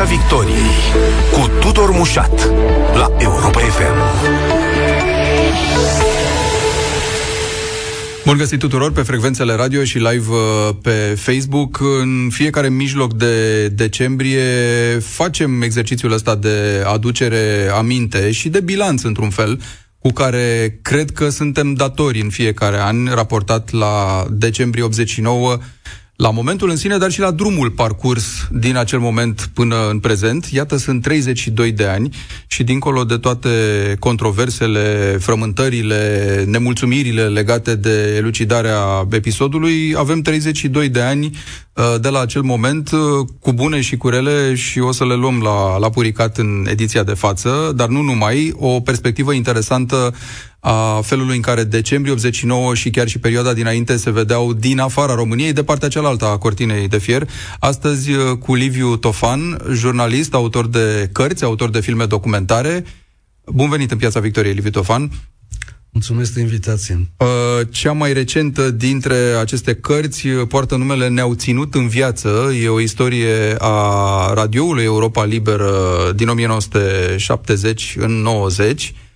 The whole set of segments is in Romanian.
Piața Victoriei cu Tudor Mușat la Europa FM. Bun găsit tuturor pe frecvențele radio și live uh, pe Facebook. În fiecare mijloc de decembrie facem exercițiul ăsta de aducere aminte și de bilanț, într-un fel, cu care cred că suntem datori în fiecare an, raportat la decembrie 89, la momentul în sine, dar și la drumul parcurs din acel moment până în prezent. Iată, sunt 32 de ani și dincolo de toate controversele, frământările, nemulțumirile legate de elucidarea episodului, avem 32 de ani uh, de la acel moment, uh, cu bune și cu rele și o să le luăm la, la puricat în ediția de față, dar nu numai, o perspectivă interesantă a felului în care decembrie 89 și chiar și perioada dinainte se vedeau din afara României, de partea cealaltă a cortinei de fier. Astăzi uh, cu Liviu Tofan, jurnalist, autor de cărți, autor de filme documentare. Bun venit în Piața Victoriei, Liviu Tofan. Mulțumesc de invitație. Uh, cea mai recentă dintre aceste cărți uh, poartă numele Ne-au ținut în viață. E o istorie a radioului Europa Liberă din 1970 în 90 uh,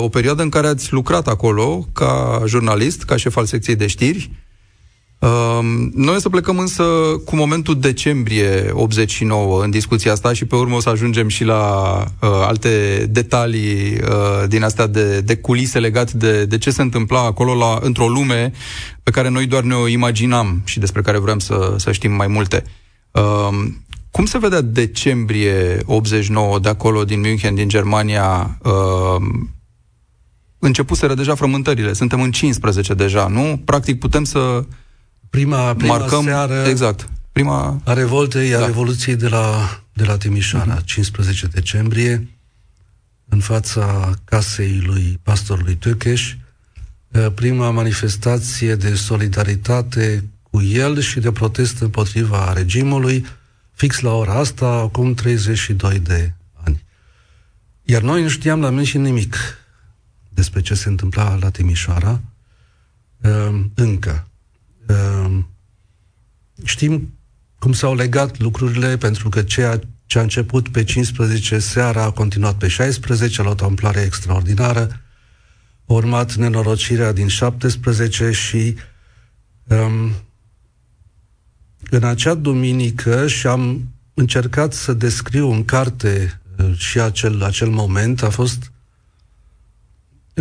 o perioadă în care ați lucrat acolo ca jurnalist, ca șef al secției de știri. Uh, noi o să plecăm însă cu momentul decembrie 89 în discuția asta și pe urmă o să ajungem și la uh, alte detalii uh, din astea de, de culise legate de, de ce se întâmpla acolo la, într-o lume pe care noi doar ne-o imaginam și despre care vrem să, să știm mai multe. Uh, cum se vedea decembrie 89 de acolo, din München, din Germania, uh, începuseră deja frământările. Suntem în 15 deja, nu? Practic putem să prima, prima marcăm... seară exact. Prima... a revoltei, da. a Revoluției de la, de la Timișoara, uh-huh. 15 decembrie, în fața casei lui pastorului Tökeș, eh, prima manifestație de solidaritate cu el și de protest împotriva regimului, fix la ora asta, acum 32 de ani. Iar noi nu știam la și nimic despre ce se întâmpla la Timișoara, ehm, încă. Ehm, știm cum s-au legat lucrurile, pentru că ceea ce a început pe 15 seara a continuat pe 16, a luat o amploare extraordinară, a urmat nenorocirea din 17 și um, în acea duminică și am încercat să descriu în carte uh, și acel, acel moment, a fost uh,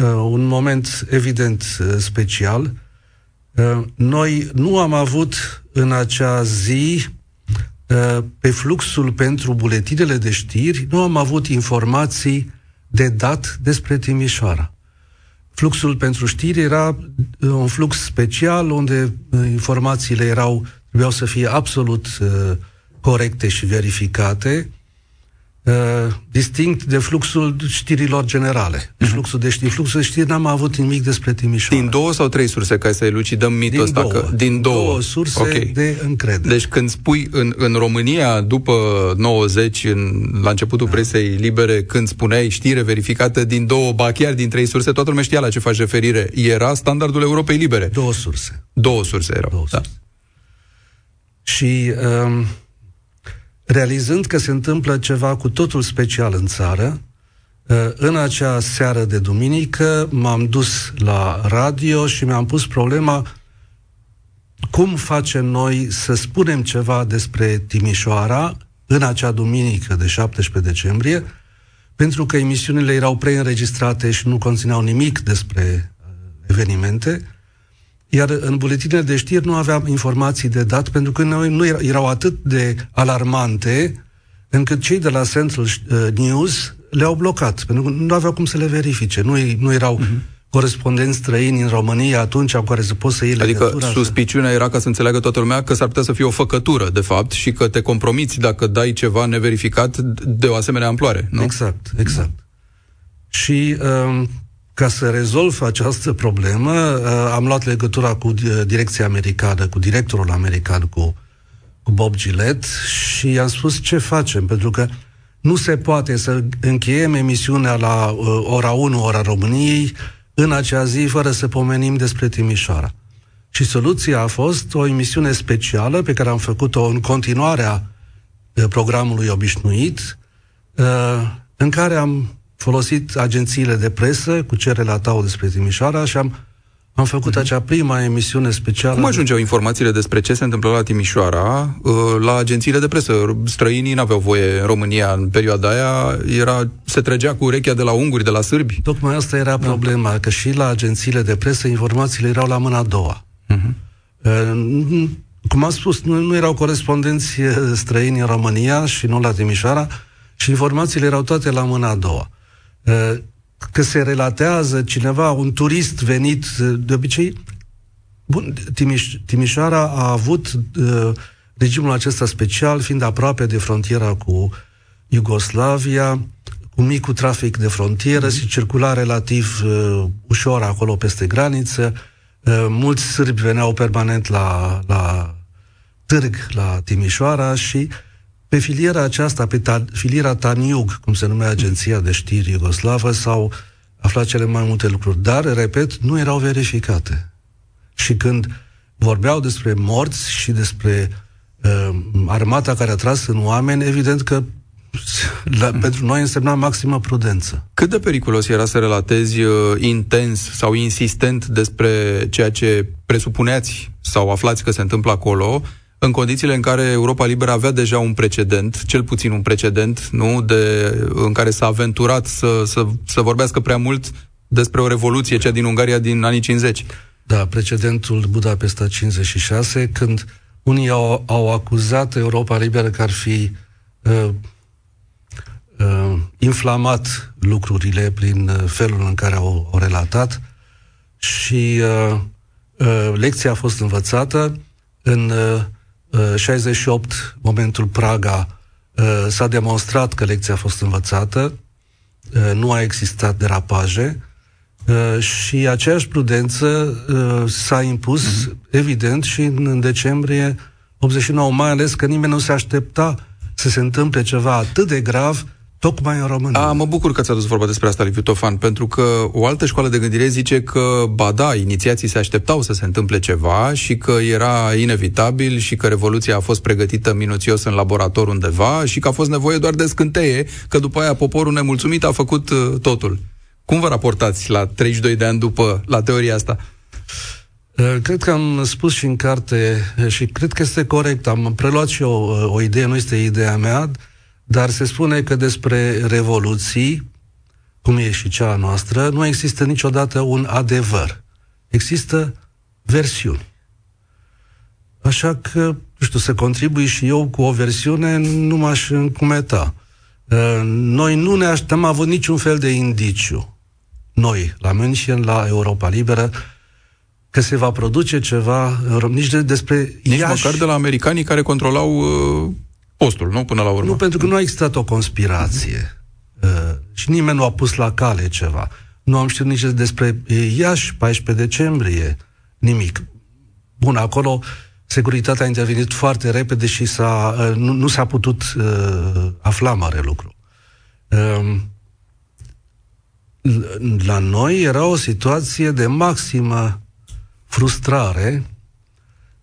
un moment evident uh, special. Uh, noi nu am avut în acea zi uh, pe fluxul pentru buletinele de știri, nu am avut informații de dat despre Timișoara. Fluxul pentru știri era uh, un flux special unde uh, informațiile erau trebuiau să fie absolut uh, corecte și verificate Uh, distinct de fluxul știrilor generale. Uh-huh. Fluxul de știri. Fluxul de știri n-am avut nimic despre Timișoara. Din două sau trei surse, ca să elucidăm mitul din ăsta? Două. Că, din două. două surse okay. de încredere. Deci când spui în, în România, după 90, în, la începutul da. presei libere, când spuneai știre verificată din două, ba chiar din trei surse, toată lumea știa la ce faci referire. Era standardul Europei Libere. Două surse. Două surse erau. Două da. surse. Și... Um, realizând că se întâmplă ceva cu totul special în țară, uh, în acea seară de duminică m-am dus la radio și mi-am pus problema cum facem noi să spunem ceva despre Timișoara în acea duminică de 17 decembrie, pentru că emisiunile erau preînregistrate și nu conțineau nimic despre uh, evenimente, iar în buletinele de știri nu aveam informații de dat, pentru că noi nu erau atât de alarmante, încât cei de la Central uh, News le-au blocat, pentru că nu aveau cum să le verifice. Nu, nu erau uh-huh. corespondenți străini în România atunci cu care să poți să iei Adică suspiciunea era ca să înțeleagă toată lumea că s-ar putea să fie o făcătură, de fapt, și că te compromiți dacă dai ceva neverificat de o asemenea amploare, nu? Exact, exact. Da. Și um, ca să rezolv această problemă, uh, am luat legătura cu uh, direcția americană, cu directorul american, cu, cu Bob Gillette și i-am spus ce facem, pentru că nu se poate să încheiem emisiunea la uh, ora 1, ora României, în acea zi, fără să pomenim despre Timișoara. Și soluția a fost o emisiune specială pe care am făcut-o în continuarea programului obișnuit, în care am folosit agențiile de presă cu ce relatau despre Timișoara și am am făcut uh-huh. acea prima emisiune specială. Cum ajungeau informațiile despre ce se întâmplă la Timișoara uh, la agențiile de presă? Străinii nu aveau voie în România în perioada aia, era, se trăgea cu urechea de la unguri, de la sârbi. Tocmai asta era da. problema, da. că și la agențiile de presă informațiile erau la mâna a doua. Uh-huh. Cum am spus, nu, nu erau corespondenți uh, străini în România și nu la Timișoara și informațiile erau toate la mâna a doua că se relatează cineva, un turist venit, de obicei, bun, Timiș, Timișoara a avut uh, regimul acesta special, fiind aproape de frontiera cu Iugoslavia, cu micul trafic de frontieră, și circula relativ uh, ușor acolo peste graniță. Uh, mulți sârbi veneau permanent la, la târg, la Timișoara și pe filiera aceasta, pe ta, filiera Taniug, cum se numea agenția de știri iugoslavă, s-au aflat cele mai multe lucruri, dar, repet, nu erau verificate. Și când vorbeau despre morți și despre uh, armata care a tras în oameni, evident că la, mm. pentru noi însemna maximă prudență. Cât de periculos era să relatezi uh, intens sau insistent despre ceea ce presupuneați sau aflați că se întâmplă acolo, în condițiile în care Europa Liberă avea deja un precedent, cel puțin un precedent, nu, de, în care s-a aventurat să, să, să vorbească prea mult despre o revoluție, cea din Ungaria din anii 50. Da, precedentul Budapesta 56, când unii au, au acuzat Europa Liberă că ar fi uh, uh, inflamat lucrurile prin uh, felul în care au, au relatat și uh, uh, lecția a fost învățată în uh, 68, uh, momentul Praga, uh, s-a demonstrat că lecția a fost învățată, uh, nu a existat derapaje și aceeași prudență s-a impus, mm-hmm. evident, și în decembrie 89, mai ales că nimeni nu se aștepta să se întâmple ceva atât de grav tocmai în România. A, mă bucur că ți-a dus vorba despre asta, Liviu Tofan, pentru că o altă școală de gândire zice că, ba da, inițiații se așteptau să se întâmple ceva și că era inevitabil și că Revoluția a fost pregătită minuțios în laborator undeva și că a fost nevoie doar de scânteie, că după aia poporul nemulțumit a făcut uh, totul. Cum vă raportați la 32 de ani după la teoria asta? Uh, cred că am spus și în carte uh, și cred că este corect. Am preluat și eu o, o idee, nu este ideea mea, dar se spune că despre revoluții, cum e și cea noastră, nu există niciodată un adevăr. Există versiuni. Așa că, nu știu, să contribui și eu cu o versiune, nu m-aș încumeta. Uh, noi nu ne așteptăm, am avut niciun fel de indiciu. Noi, la München, la Europa Liberă, că se va produce ceva, nici de, despre Nici Iași. măcar de la americanii care controlau uh, postul, nu? Până la urmă. Nu, pentru că nu a existat o conspirație. Uh, și nimeni nu a pus la cale ceva. Nu am știut nici despre Iași, 14 decembrie, nimic. Bun, acolo securitatea a intervenit foarte repede și s-a, uh, nu, nu s-a putut uh, afla mare lucru. Uh, la noi era o situație de maximă frustrare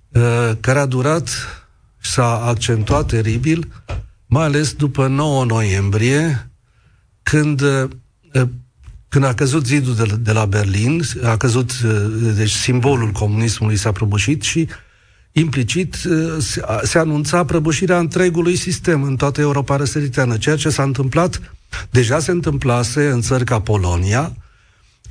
uh, care a durat s-a accentuat teribil, mai ales după 9 noiembrie, când, eh, când a căzut zidul de, de la Berlin, a căzut, eh, deci simbolul comunismului s-a prăbușit și implicit eh, se, se anunța prăbușirea întregului sistem în toată Europa răsăriteană, ceea ce s-a întâmplat, deja se întâmplase în țări ca Polonia,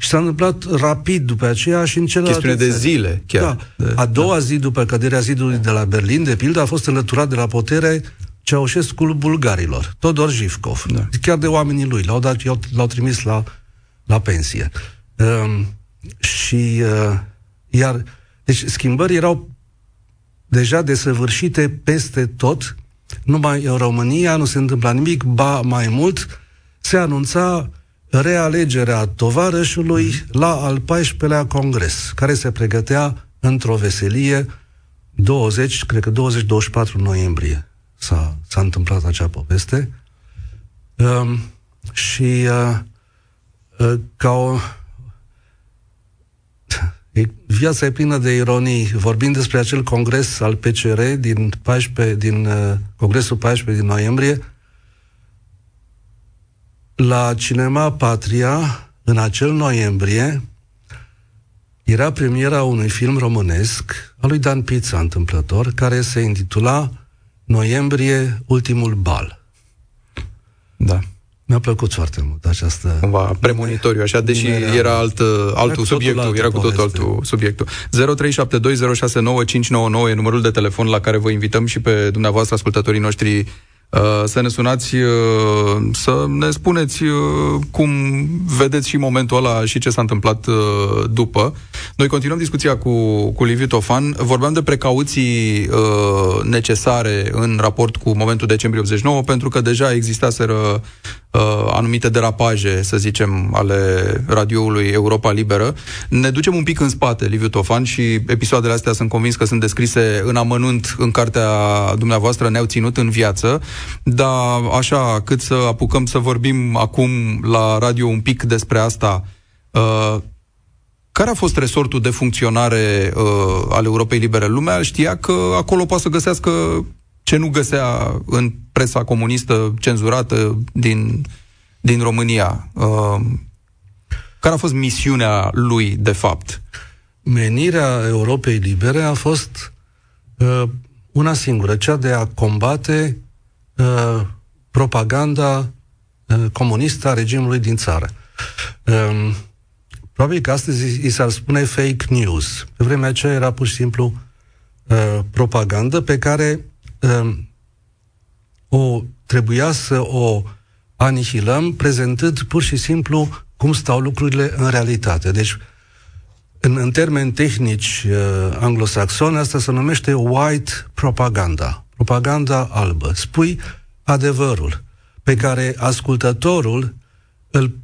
și s-a întâmplat rapid după aceea și în celelalte Chestiune de zile, chiar. Da. De, a doua da. zi după căderea zidului de la Berlin, de pildă, a fost înlăturat de la putere Ceaușescul bulgarilor, Todor Jivkov. Da. Chiar de oamenii lui. L-au, dat, l-au trimis la, la pensie. Um, și uh, iar deci schimbări erau deja desăvârșite peste tot, numai în România nu se întâmpla nimic, ba mai mult, se anunța realegerea tovarășului la al 14-lea congres, care se pregătea într-o veselie 20, cred că 20-24 noiembrie s-a, s-a întâmplat acea poveste. Um, și uh, uh, ca o viața e plină de ironii. Vorbim despre acel congres al PCR din, 14, din uh, congresul 14 din noiembrie, la Cinema Patria, în acel noiembrie, era premiera unui film românesc al lui Dan Pizza, întâmplător, care se intitula Noiembrie, ultimul bal. Da. Mi-a plăcut foarte mult această... Cumva premonitoriu, așa, deși era, era alt, altul subiectul, era cu totul altul subiectul. 0372069599 e numărul de telefon la care vă invităm și pe dumneavoastră, ascultătorii noștri, Uh, să ne sunați, uh, să ne spuneți uh, cum vedeți și momentul ăla și ce s-a întâmplat după. Noi continuăm discuția cu, cu Liviu Tofan. Vorbeam de precauții necesare în raport cu momentul decembrie 89, pentru că deja existaseră anumite derapaje, să zicem, ale radioului Europa Liberă. Ne ducem un pic în spate, Liviu Tofan, și episoadele astea sunt convins că sunt descrise în amănunt în cartea dumneavoastră Ne-au ținut în viață. Dar așa, cât să apucăm să vorbim acum la radio un pic despre asta, uh, care a fost resortul de funcționare uh, al Europei Libere? Lumea știa că acolo poate să găsească ce nu găsea în presa comunistă cenzurată din, din România. Uh, care a fost misiunea lui, de fapt? Menirea Europei Libere a fost uh, una singură, cea de a combate uh, propaganda uh, comunistă a regimului din țară. Um, probabil că astăzi i s-ar spune fake news. Pe vremea aceea era pur și simplu uh, propagandă pe care uh, o trebuia să o anihilăm prezentând pur și simplu cum stau lucrurile în realitate. Deci, în, în termeni tehnici uh, anglosaxoni, asta se numește white propaganda propaganda albă. Spui adevărul pe care ascultătorul îl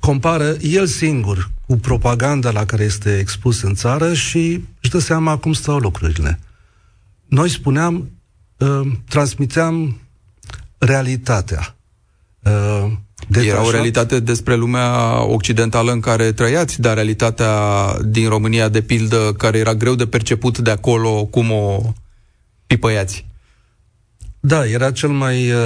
compară el singur cu propaganda la care este expus în țară și își dă seama cum stau lucrurile. Noi spuneam, uh, transmiteam realitatea. Uh, Era o realitate despre lumea occidentală în care trăiați, dar realitatea din România, de pildă, care era greu de perceput de acolo, cum o pipăiați? Da, era cel mai uh,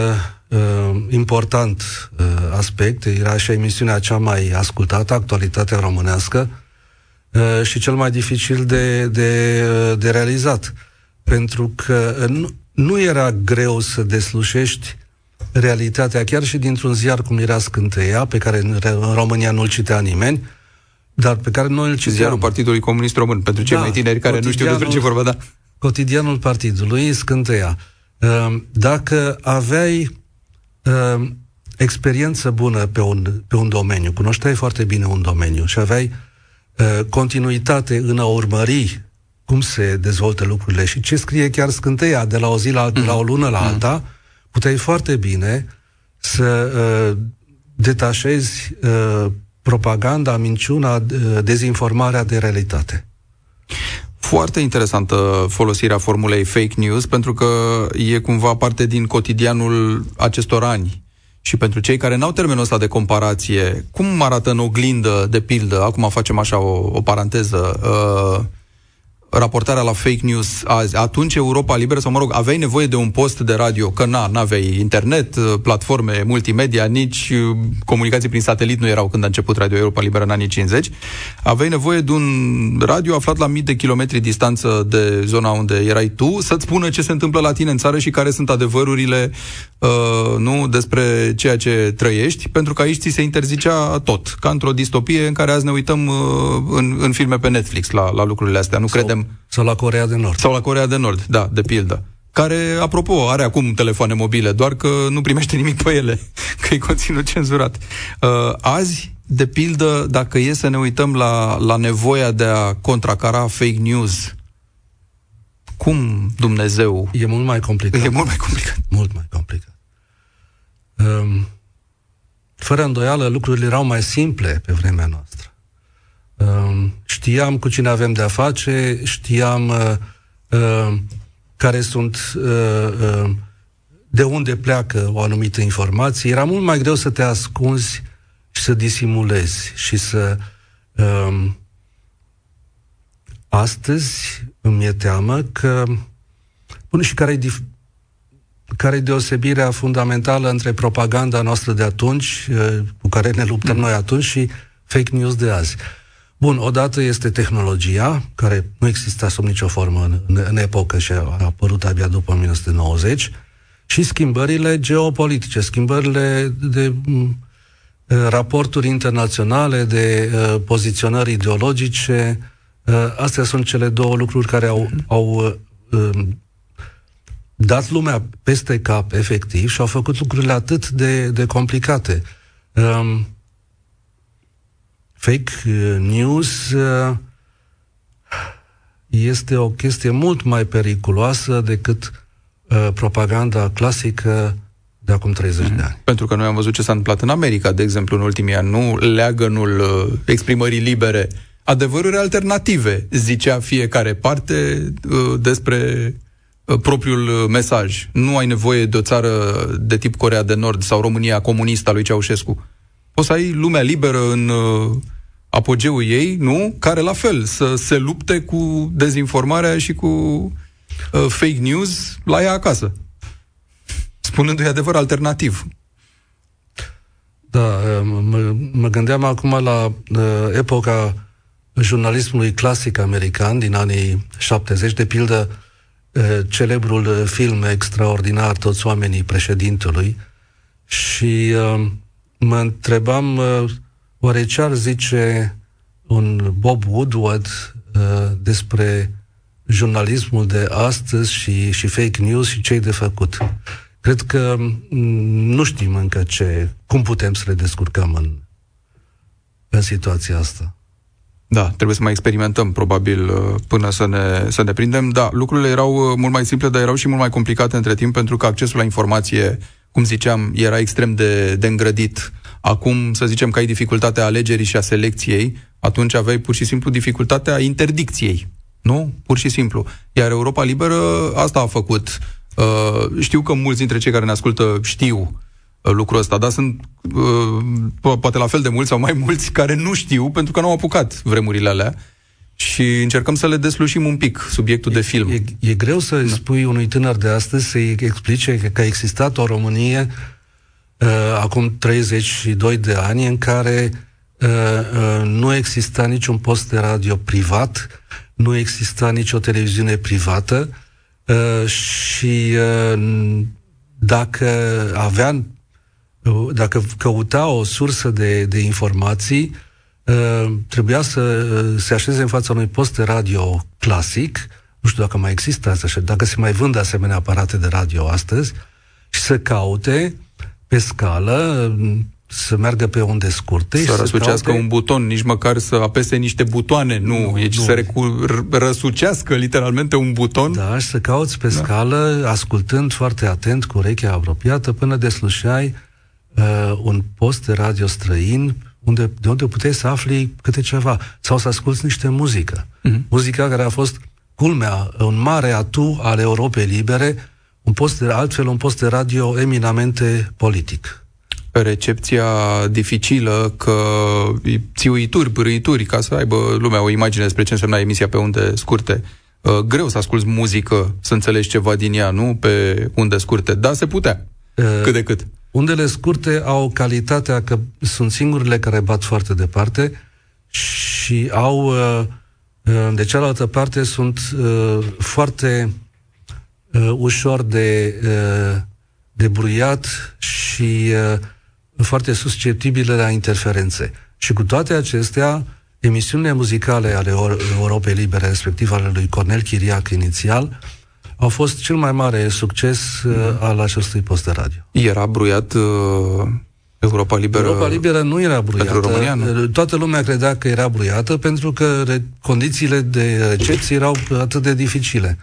uh, important uh, aspect, era și emisiunea cea mai ascultată, actualitatea românească, uh, și cel mai dificil de, de, uh, de realizat. Pentru că uh, nu, nu era greu să deslușești realitatea, chiar și dintr-un ziar cum era Scânteia, pe care în, în România nu-l citea nimeni, dar pe care noi îl citeam. Ziarul Partidului Comunist Român, pentru cei da, mai tineri care nu știu despre ce vorba, da. Cotidianul Partidului, Scânteia. Ehm, dacă aveai ehm, experiență bună pe un, pe un domeniu, cunoșteai foarte bine un domeniu și aveai ehm, continuitate în a urmări cum se dezvoltă lucrurile și ce scrie chiar scânteia de la o zi la, alta, mm. la o lună la mm. alta, puteai foarte bine să uh, detașezi uh, propaganda, minciuna, uh, dezinformarea de realitate. Foarte interesantă folosirea formulei fake news, pentru că e cumva parte din cotidianul acestor ani. Și pentru cei care n-au termenul ăsta de comparație, cum arată în oglindă, de pildă, acum facem așa o, o paranteză, uh, raportarea la fake news azi, atunci Europa Liberă, sau mă rog, aveai nevoie de un post de radio, că na, n-aveai internet, uh, platforme multimedia, nici uh, comunicații prin satelit nu erau când a început Radio Europa Liberă în anii 50, aveai nevoie de un radio aflat la mii de kilometri distanță de zona unde erai tu, să-ți spună ce se întâmplă la tine în țară și care sunt adevărurile uh, nu despre ceea ce trăiești, pentru că aici ți se interzicea tot, ca într-o distopie în care azi ne uităm uh, în, în filme pe Netflix la, la lucrurile astea. Nu sau, credem sau la Corea de Nord. Sau la Corea de Nord, da, de pildă. Care, apropo, are acum telefoane mobile, doar că nu primește nimic pe ele, că e conținut cenzurat. Uh, azi, de pildă, dacă e să ne uităm la, la nevoia de a contracara fake news, cum Dumnezeu... E mult mai complicat. E mult mai complicat. Mult mai complicat. Um, fără îndoială, lucrurile erau mai simple pe vremea noastră. Ehm, știam cu cine avem de-a face, știam uh, uh, care sunt, uh, de unde pleacă o anumită informație. Era mult mai greu să te ascunzi și să disimulezi și să um, astăzi îmi e teamă că Bun, și care e, dif- care e deosebirea fundamentală între propaganda noastră de atunci, uh, cu care ne luptăm mm. noi atunci, și fake news de azi. Bun, odată este tehnologia, care nu exista sub nicio formă în, în, în epocă și a apărut abia după 1990, și schimbările geopolitice, schimbările de m, uh, raporturi internaționale, de uh, poziționări ideologice. Uh, astea sunt cele două lucruri care au, au uh, um, dat lumea peste cap, efectiv, și au făcut lucrurile atât de, de complicate. Um, fake uh, news uh, este o chestie mult mai periculoasă decât uh, propaganda clasică de acum 30 mm. de ani. Pentru că noi am văzut ce s-a întâmplat în America, de exemplu, în ultimii ani, nu leagănul uh, exprimării libere, adevăruri alternative, zicea fiecare parte uh, despre Uh, propriul uh, mesaj. Nu ai nevoie de o țară de tip Corea de Nord sau România comunistă a lui Ceaușescu. Poți să ai lumea liberă în uh, apogeul ei, nu? Care la fel, să se lupte cu dezinformarea și cu uh, fake news la ea acasă. Spunându-i adevăr alternativ. Da, mă, mă gândeam acum la uh, epoca jurnalismului clasic american din anii 70, de pildă Eh, celebrul eh, film extraordinar Toți oamenii președintelui și uh, mă întrebam uh, oare ce ar zice un Bob Woodward uh, despre jurnalismul de astăzi și, și fake news și ce de făcut. Cred că mm, nu știm încă ce, cum putem să le descurcăm în, în situația asta. Da, trebuie să mai experimentăm, probabil, uh, până să ne, să ne prindem. Da, lucrurile erau uh, mult mai simple, dar erau și mult mai complicate între timp, pentru că accesul la informație, cum ziceam, era extrem de, de îngrădit. Acum, să zicem că ai dificultatea alegerii și a selecției, atunci aveai pur și simplu dificultatea interdicției. Nu? Pur și simplu. Iar Europa Liberă asta a făcut. Uh, știu că mulți dintre cei care ne ascultă știu Uh, lucrul ăsta, dar sunt uh, poate la fel de mulți sau mai mulți care nu știu pentru că nu au apucat vremurile alea și încercăm să le deslușim un pic subiectul e, de film. E, e greu să da. spui unui tânăr de astăzi să-i explice că, că a existat o Românie uh, acum 32 de ani în care uh, uh, nu exista niciun post de radio privat, nu exista nicio televiziune privată uh, și uh, dacă avea dacă căuta o sursă de, de informații, uh, trebuia să uh, se așeze în fața unui post de radio clasic, nu știu dacă mai există asta, dacă se mai vând asemenea aparate de radio astăzi, și să caute pe scală, să meargă pe unde scurte. Să răsucească caute... un buton, nici măcar să apese niște butoane, nu, nu e nu. să recu... răsucească literalmente un buton. Da, și să cauți pe da. scală, ascultând foarte atent, cu urechea apropiată, până deslușeai uh, un post de radio străin unde, de unde puteai să afli câte ceva sau să asculti niște muzică. Uh-huh. Muzica care a fost culmea, un mare atu al Europei Libere, un post de, altfel un post de radio eminamente politic. Recepția dificilă că țiuituri, pârâituri, ca să aibă lumea o imagine despre ce însemna emisia pe unde scurte. Uh, greu să asculți muzică, să înțelegi ceva din ea, nu? Pe unde scurte. Da, se putea. Uh, cât de cât. Undele scurte au calitatea că sunt singurele care bat foarte departe și au, uh, uh, de cealaltă parte, sunt uh, foarte ușor de, de bruiat și foarte susceptibile la interferențe. Și cu toate acestea, emisiunile muzicale ale Europei Libere, respectiv ale lui Cornel Chiriac inițial, au fost cel mai mare succes uh, al acestui post de radio. Era bruiat uh, Europa Liberă? Europa Liberă nu era bruiată. Pentru România, nu? Uh, toată lumea credea că era bruiată pentru că re- condițiile de recepție erau atât de dificile.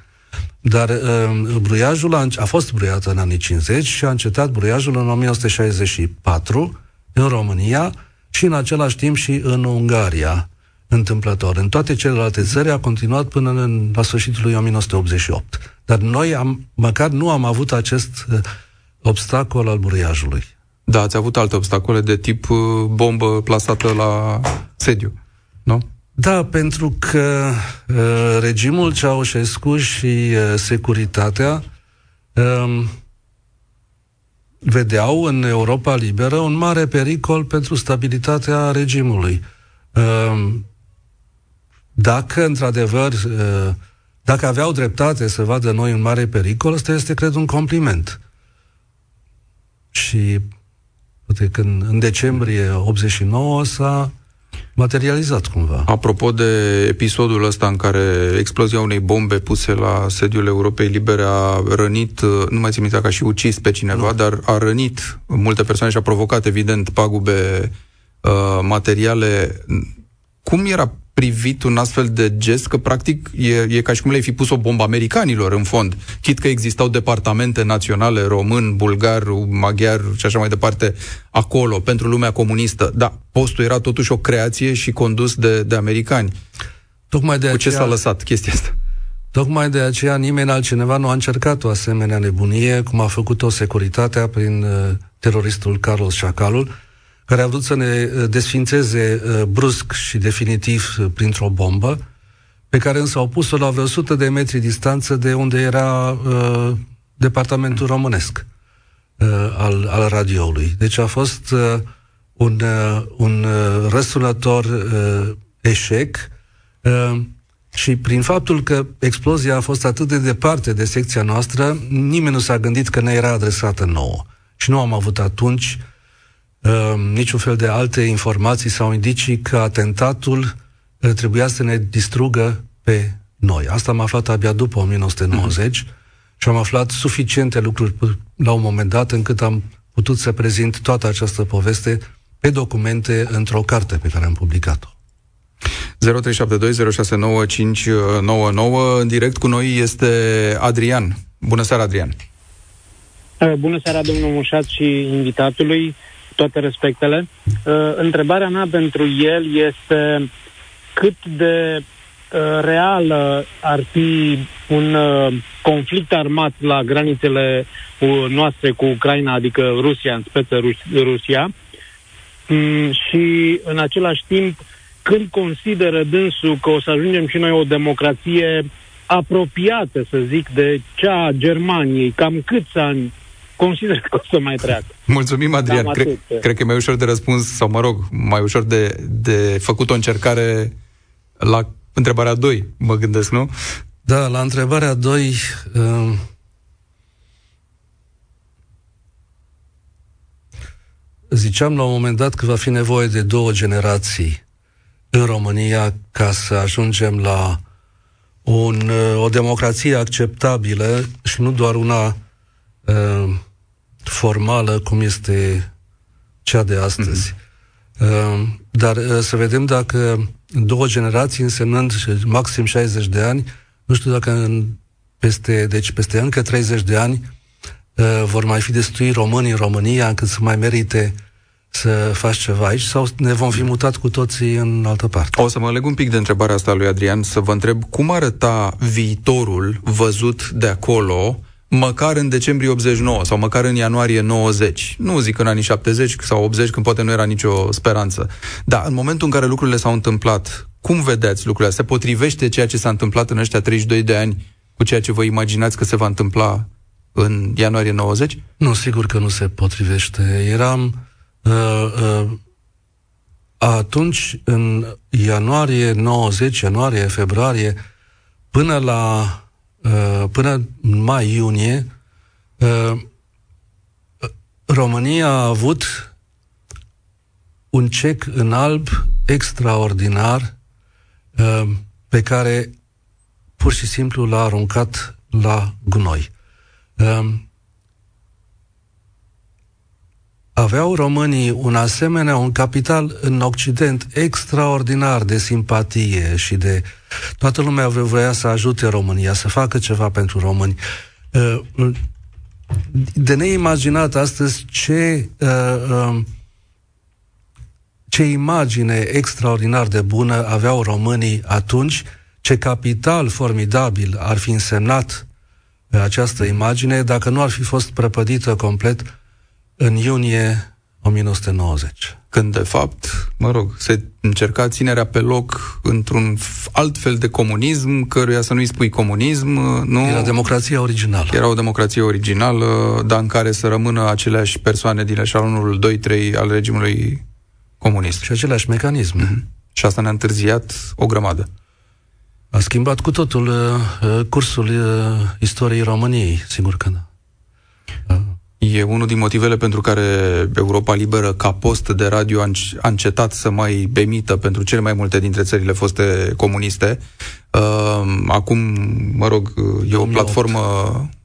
Dar uh, bruiajul a, a fost bruiat în anii 50 și a încetat bruiajul în 1964 în România și în același timp și în Ungaria întâmplător. În toate celelalte țări a continuat până în, la sfârșitul lui 1988. Dar noi am, măcar nu am avut acest uh, obstacol al buriajului. Da, ați avut alte obstacole de tip uh, bombă plasată la sediu, nu? Da, pentru că uh, regimul Ceaușescu și uh, securitatea uh, vedeau în Europa liberă un mare pericol pentru stabilitatea regimului. Uh, dacă, într-adevăr, uh, dacă aveau dreptate să vadă noi un mare pericol, ăsta este, cred, un compliment. Și poate când în decembrie 89 s-a materializat cumva. Apropo de episodul ăsta în care explozia unei bombe puse la sediul Europei Libere a rănit, nu mai țin minte ca și ucis pe cineva, nu. dar a rănit multe persoane și a provocat evident pagube uh, materiale. Cum era privit un astfel de gest, că practic e, e ca și cum le-ai fi pus o bombă americanilor în fond. Chit că existau departamente naționale român, bulgar, maghiar și așa mai departe acolo pentru lumea comunistă. Da, postul era totuși o creație și condus de, de americani. Tocmai de Cu aceea, ce s-a lăsat chestia asta? Tocmai de aceea nimeni altcineva nu a încercat o asemenea nebunie, cum a făcut-o securitatea prin uh, teroristul Carlos Chacalul, care a vrut să ne uh, desfințeze uh, brusc și definitiv uh, printr-o bombă, pe care însă au pus-o la vreo 100 de metri distanță de unde era uh, departamentul românesc uh, al, al radioului. Deci a fost uh, un, uh, un uh, răsunător uh, eșec uh, și prin faptul că explozia a fost atât de departe de secția noastră, nimeni nu s-a gândit că ne era adresată nouă. Și nu am avut atunci uh, uh, niciun fel de alte informații sau indicii că atentatul uh, trebuia să ne distrugă pe noi. Asta am aflat abia după 1990 mm-hmm. și am aflat suficiente lucruri la un moment dat încât am putut să prezint toată această poveste pe documente într-o carte pe care am publicat-o. 0372069599 în direct cu noi este Adrian. Bună seara, Adrian. Bună seara, domnul Mușat și invitatului toate respectele. Uh, întrebarea mea pentru el este cât de uh, reală ar fi un uh, conflict armat la granițele uh, noastre cu Ucraina, adică Rusia, în speță Rus- Rusia, mm, și în același timp când consideră dânsul că o să ajungem și noi o democrație apropiată, să zic, de cea a Germaniei, cam câți ani consider că o să mai treacă. Mulțumim, Adrian. Cred, cred că e mai ușor de răspuns, sau mă rog, mai ușor de, de făcut o încercare la întrebarea 2, mă gândesc, nu? Da, la întrebarea 2... Uh, um, ziceam la un moment dat că va fi nevoie de două generații în România ca să ajungem la un, uh, o democrație acceptabilă și nu doar una uh, formală cum este cea de astăzi. Mm-hmm. Uh, dar uh, să vedem dacă două generații, însemnând maxim 60 de ani, nu știu dacă în, peste, deci peste încă 30 de ani uh, vor mai fi destui români în România încât să mai merite să faci ceva aici sau ne vom fi mutat cu toții în altă parte? O să mă leg un pic de întrebarea asta lui Adrian, să vă întreb cum arăta viitorul văzut de acolo măcar în decembrie 89 sau măcar în ianuarie 90. Nu zic în anii 70 sau 80, când poate nu era nicio speranță. Dar în momentul în care lucrurile s-au întâmplat, cum vedeți lucrurile Se potrivește ceea ce s-a întâmplat în ăștia 32 de ani cu ceea ce vă imaginați că se va întâmpla în ianuarie 90? Nu, sigur că nu se potrivește. Eram uh, uh, atunci, în ianuarie 90, ianuarie, februarie, până la Uh, până în mai-iunie, uh, România a avut un cec în alb extraordinar uh, pe care pur și simplu l-a aruncat la gunoi. Aveau românii un asemenea, un capital în Occident extraordinar de simpatie și de toată lumea voia să ajute România, să facă ceva pentru români. Uh, de neimaginat astăzi ce, uh, um, ce imagine extraordinar de bună aveau românii atunci, ce capital formidabil ar fi însemnat această imagine dacă nu ar fi fost prăpădită complet în iunie 1990. Când de fapt, mă rog, se încerca ținerea pe loc într-un alt fel de comunism, căruia să nu-i spui comunism, nu? Era democrația originală. Era o democrație originală, dar în care să rămână aceleași persoane din eșalonul 2-3 al regimului comunist. Și aceleași mecanisme. Mm-hmm. Și asta ne-a întârziat o grămadă. A schimbat cu totul uh, uh cursul uh, istoriei României, sigur că da. Uh. E unul din motivele pentru care Europa Liberă, ca post de radio, a încetat să mai bemită pentru cele mai multe dintre țările foste comuniste. Uh, acum, mă rog, e o platformă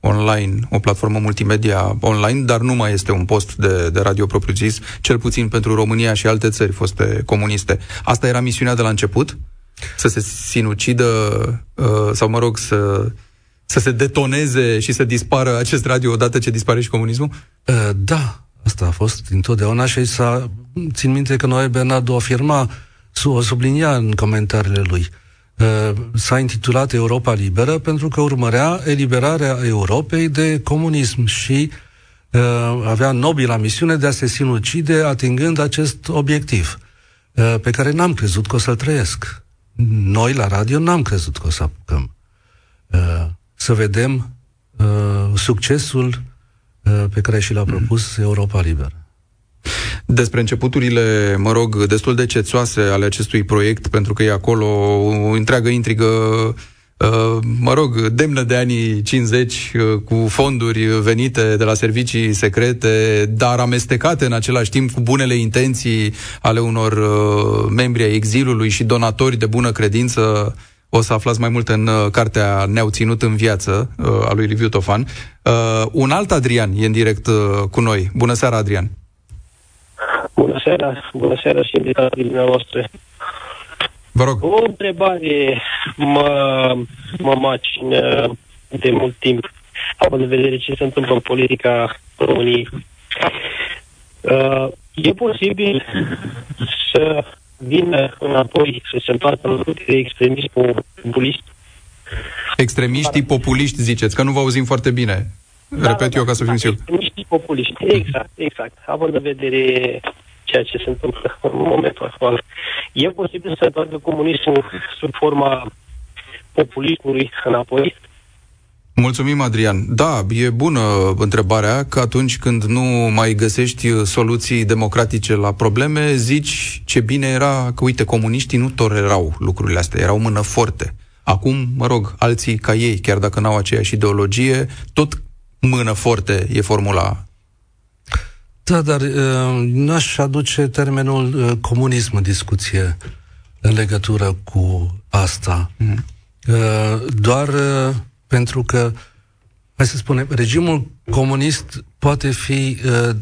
online, o platformă multimedia online, dar nu mai este un post de, de radio propriu-zis, cel puțin pentru România și alte țări foste comuniste. Asta era misiunea de la început? Să se sinucidă, uh, sau mă rog, să să se detoneze și să dispară acest radio odată ce dispare și comunismul? Uh, da, asta a fost întotdeauna și s-a, țin minte că Noe Bernardo afirma, o sublinia în comentariile lui, uh, s-a intitulat Europa Liberă pentru că urmărea eliberarea Europei de comunism și uh, avea nobila misiune de a se sinucide atingând acest obiectiv, uh, pe care n-am crezut că o să-l trăiesc. Noi, la radio, n-am crezut că o să apucăm. Uh, să vedem uh, succesul uh, pe care și l-a mm. propus mm. Europa Liberă. Despre începuturile, mă rog, destul de cețoase ale acestui proiect, pentru că e acolo o întreagă intrigă Uh, mă rog, demnă de anii 50, uh, cu fonduri venite de la servicii secrete, dar amestecate în același timp cu bunele intenții ale unor uh, membri ai exilului și donatori de bună credință o să aflați mai mult în uh, cartea Ne-au ținut în viață, uh, a lui Liviu Tofan. Uh, un alt Adrian e în direct uh, cu noi. Bună seara, Adrian! Bună seara, bună seara și invitații dumneavoastră. Vă rog. O întrebare mă, mă macină de mult timp, având în vedere ce se întâmplă în politica României. Uh, e posibil să vină înapoi să se întoarcă în de extremism populist. Extremiștii populiști, ziceți, că nu vă auzim foarte bine. Da, Repet da, eu ca să fim da, sigur. Extremiștii populiști, exact, exact. Având în vedere ceea ce se întâmplă în momentul actual. E posibil să întoarcă comunismul sub forma populismului înapoi? Mulțumim, Adrian. Da, e bună întrebarea că atunci când nu mai găsești soluții democratice la probleme, zici ce bine era că, uite, comuniștii nu tolerau lucrurile astea, erau mână forte. Acum, mă rog, alții ca ei, chiar dacă n-au aceeași ideologie, tot mână forte e formula. Da, dar uh, n-aș aduce termenul uh, comunism în discuție în legătură cu asta. Mm. Uh, doar uh, pentru că, hai să spunem, regimul comunist poate fi uh,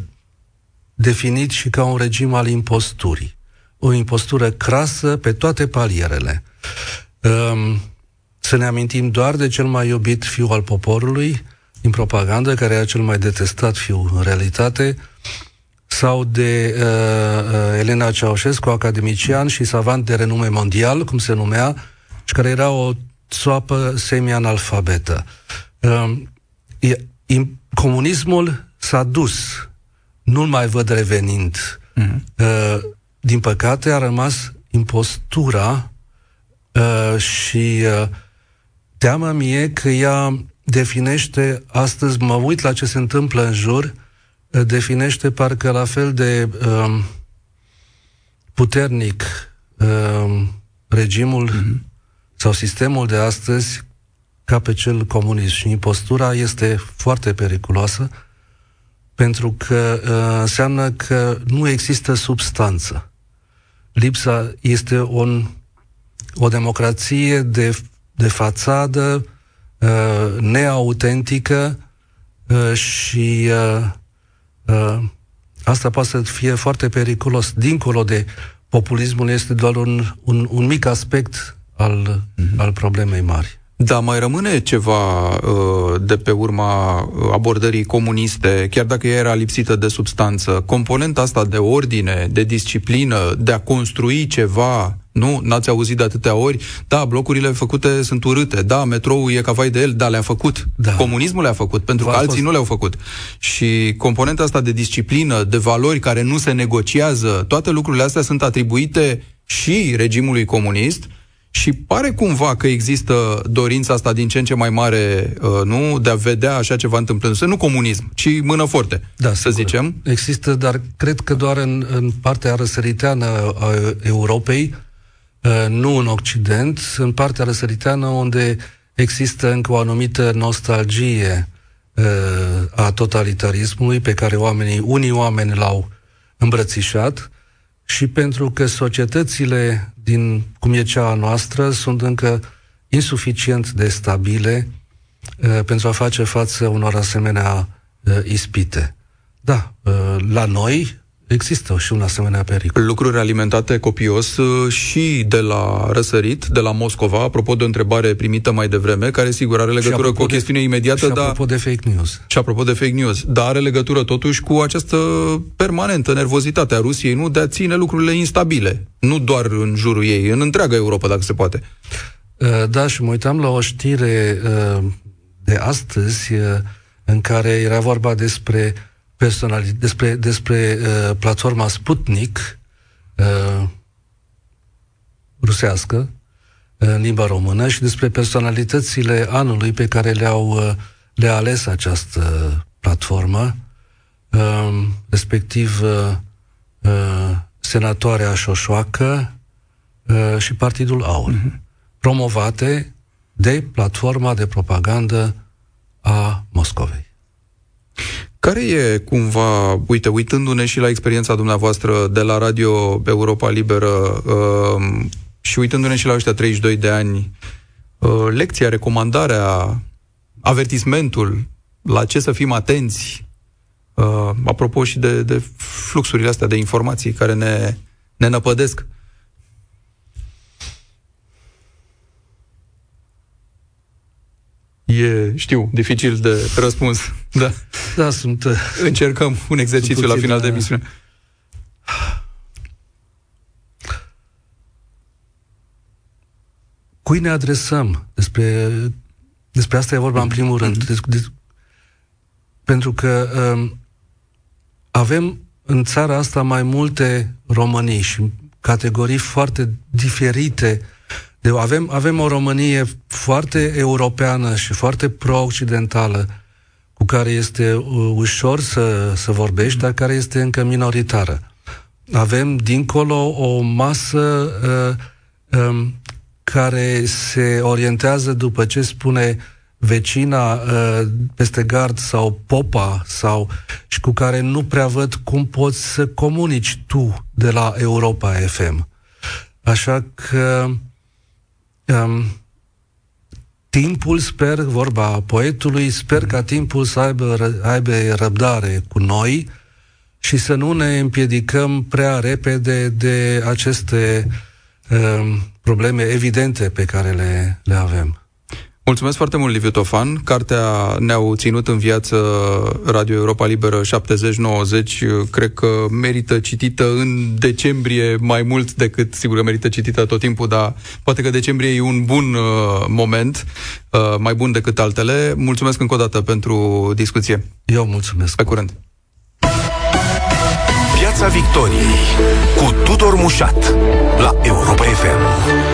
definit și ca un regim al imposturii. O impostură crasă pe toate palierele. Um, să ne amintim doar de cel mai iubit fiu al poporului din propagandă, care era cel mai detestat fiu în realitate, sau de uh, uh, Elena Ceaușescu, academician și savant de renume mondial, cum se numea, și care era o țoapă semi-analfabetă. Uh, comunismul s-a dus, nu-l mai văd revenind. Mm. Uh, din păcate a rămas impostura uh, și uh, teamă mie că ea definește, astăzi mă uit la ce se întâmplă în jur, uh, definește parcă la fel de uh, puternic uh, regimul mm-hmm sau sistemul de astăzi ca pe cel comunist. Și impostura este foarte periculoasă pentru că uh, înseamnă că nu există substanță. Lipsa este un, o democrație de, de fațadă uh, neautentică uh, și uh, uh, asta poate să fie foarte periculos. Dincolo de populismul este doar un, un, un mic aspect al, mm-hmm. al problemei mari. Da, mai rămâne ceva uh, de pe urma abordării comuniste, chiar dacă ea era lipsită de substanță. Componenta asta de ordine, de disciplină, de a construi ceva nu? N-ați auzit de atâtea ori? Da, blocurile făcute sunt urâte. Da, metroul e ca vai de el. Da, le-a făcut. Da. Comunismul le-a făcut, pentru că alții fost... nu le-au făcut. Și componenta asta de disciplină, de valori care nu se negociază, toate lucrurile astea sunt atribuite și regimului comunist și pare cumva că există dorința asta din ce în ce mai mare, uh, nu, de a vedea așa ceva întâmplându-se. Nu comunism, ci mână forte, da, să sigur. zicem. Există, dar cred că doar în, în partea răsăriteană a Europei, Uh, nu în Occident, în partea răsăriteană unde există încă o anumită nostalgie uh, a totalitarismului pe care oamenii, unii oameni l-au îmbrățișat și pentru că societățile din cum e cea a noastră sunt încă insuficient de stabile uh, pentru a face față unor asemenea ispite. Da, la noi, Există și un asemenea pericol. Lucruri alimentate copios uh, și de la răsărit, de la Moscova, apropo de o întrebare primită mai devreme, care sigur are legătură cu o chestiune de, imediată, și apropo dar... de fake news. Și apropo de fake news, dar are legătură totuși cu această permanentă nervozitate a Rusiei, nu de a ține lucrurile instabile, nu doar în jurul ei, în întreaga Europa, dacă se poate. Uh, da, și mă uitam la o știre uh, de astăzi în care era vorba despre personali- despre, despre uh, platforma Sputnik uh, rusească uh, în limba română și despre personalitățile anului pe care le-au uh, le-a ales această platformă, uh, respectiv uh, uh, senatoarea Șoșoacă uh, și Partidul Aur, uh-huh. promovate de platforma de propagandă a Moscovei. Care e cumva, uite, uitându-ne și la experiența dumneavoastră de la Radio Europa Liberă uh, și uitându-ne și la ăștia 32 de ani, uh, lecția, recomandarea, avertismentul, la ce să fim atenți, uh, apropo și de, de fluxurile astea de informații care ne, ne năpădesc. E, știu, dificil de răspuns. Da. Da, sunt... Uh, Încercăm un exercițiu la final de emisiune. Cui ne adresăm? Despre, despre asta e vorba în primul rând. Mm-hmm. De, de, pentru că um, avem în țara asta mai multe românii și categorii foarte diferite de, avem, avem o Românie foarte europeană și foarte pro-occidentală, cu care este uh, ușor să, să vorbești, dar care este încă minoritară. Avem dincolo o masă uh, um, care se orientează după ce spune vecina uh, peste gard sau popa sau și cu care nu prea văd cum poți să comunici tu de la Europa FM. Așa că um, timpul, sper, vorba poetului, sper ca timpul să aibă, aibă răbdare cu noi și să nu ne împiedicăm prea repede de aceste um, probleme evidente pe care le, le avem. Mulțumesc foarte mult, Liviu Tofan. Cartea ne-au ținut în viață Radio Europa Liberă 70-90. Cred că merită citită în decembrie mai mult decât, sigur că merită citită tot timpul, dar poate că decembrie e un bun uh, moment, uh, mai bun decât altele. Mulțumesc încă o dată pentru discuție. Eu mulțumesc. Pe curând. Piața Victoriei cu Tudor Mușat la Europa FM.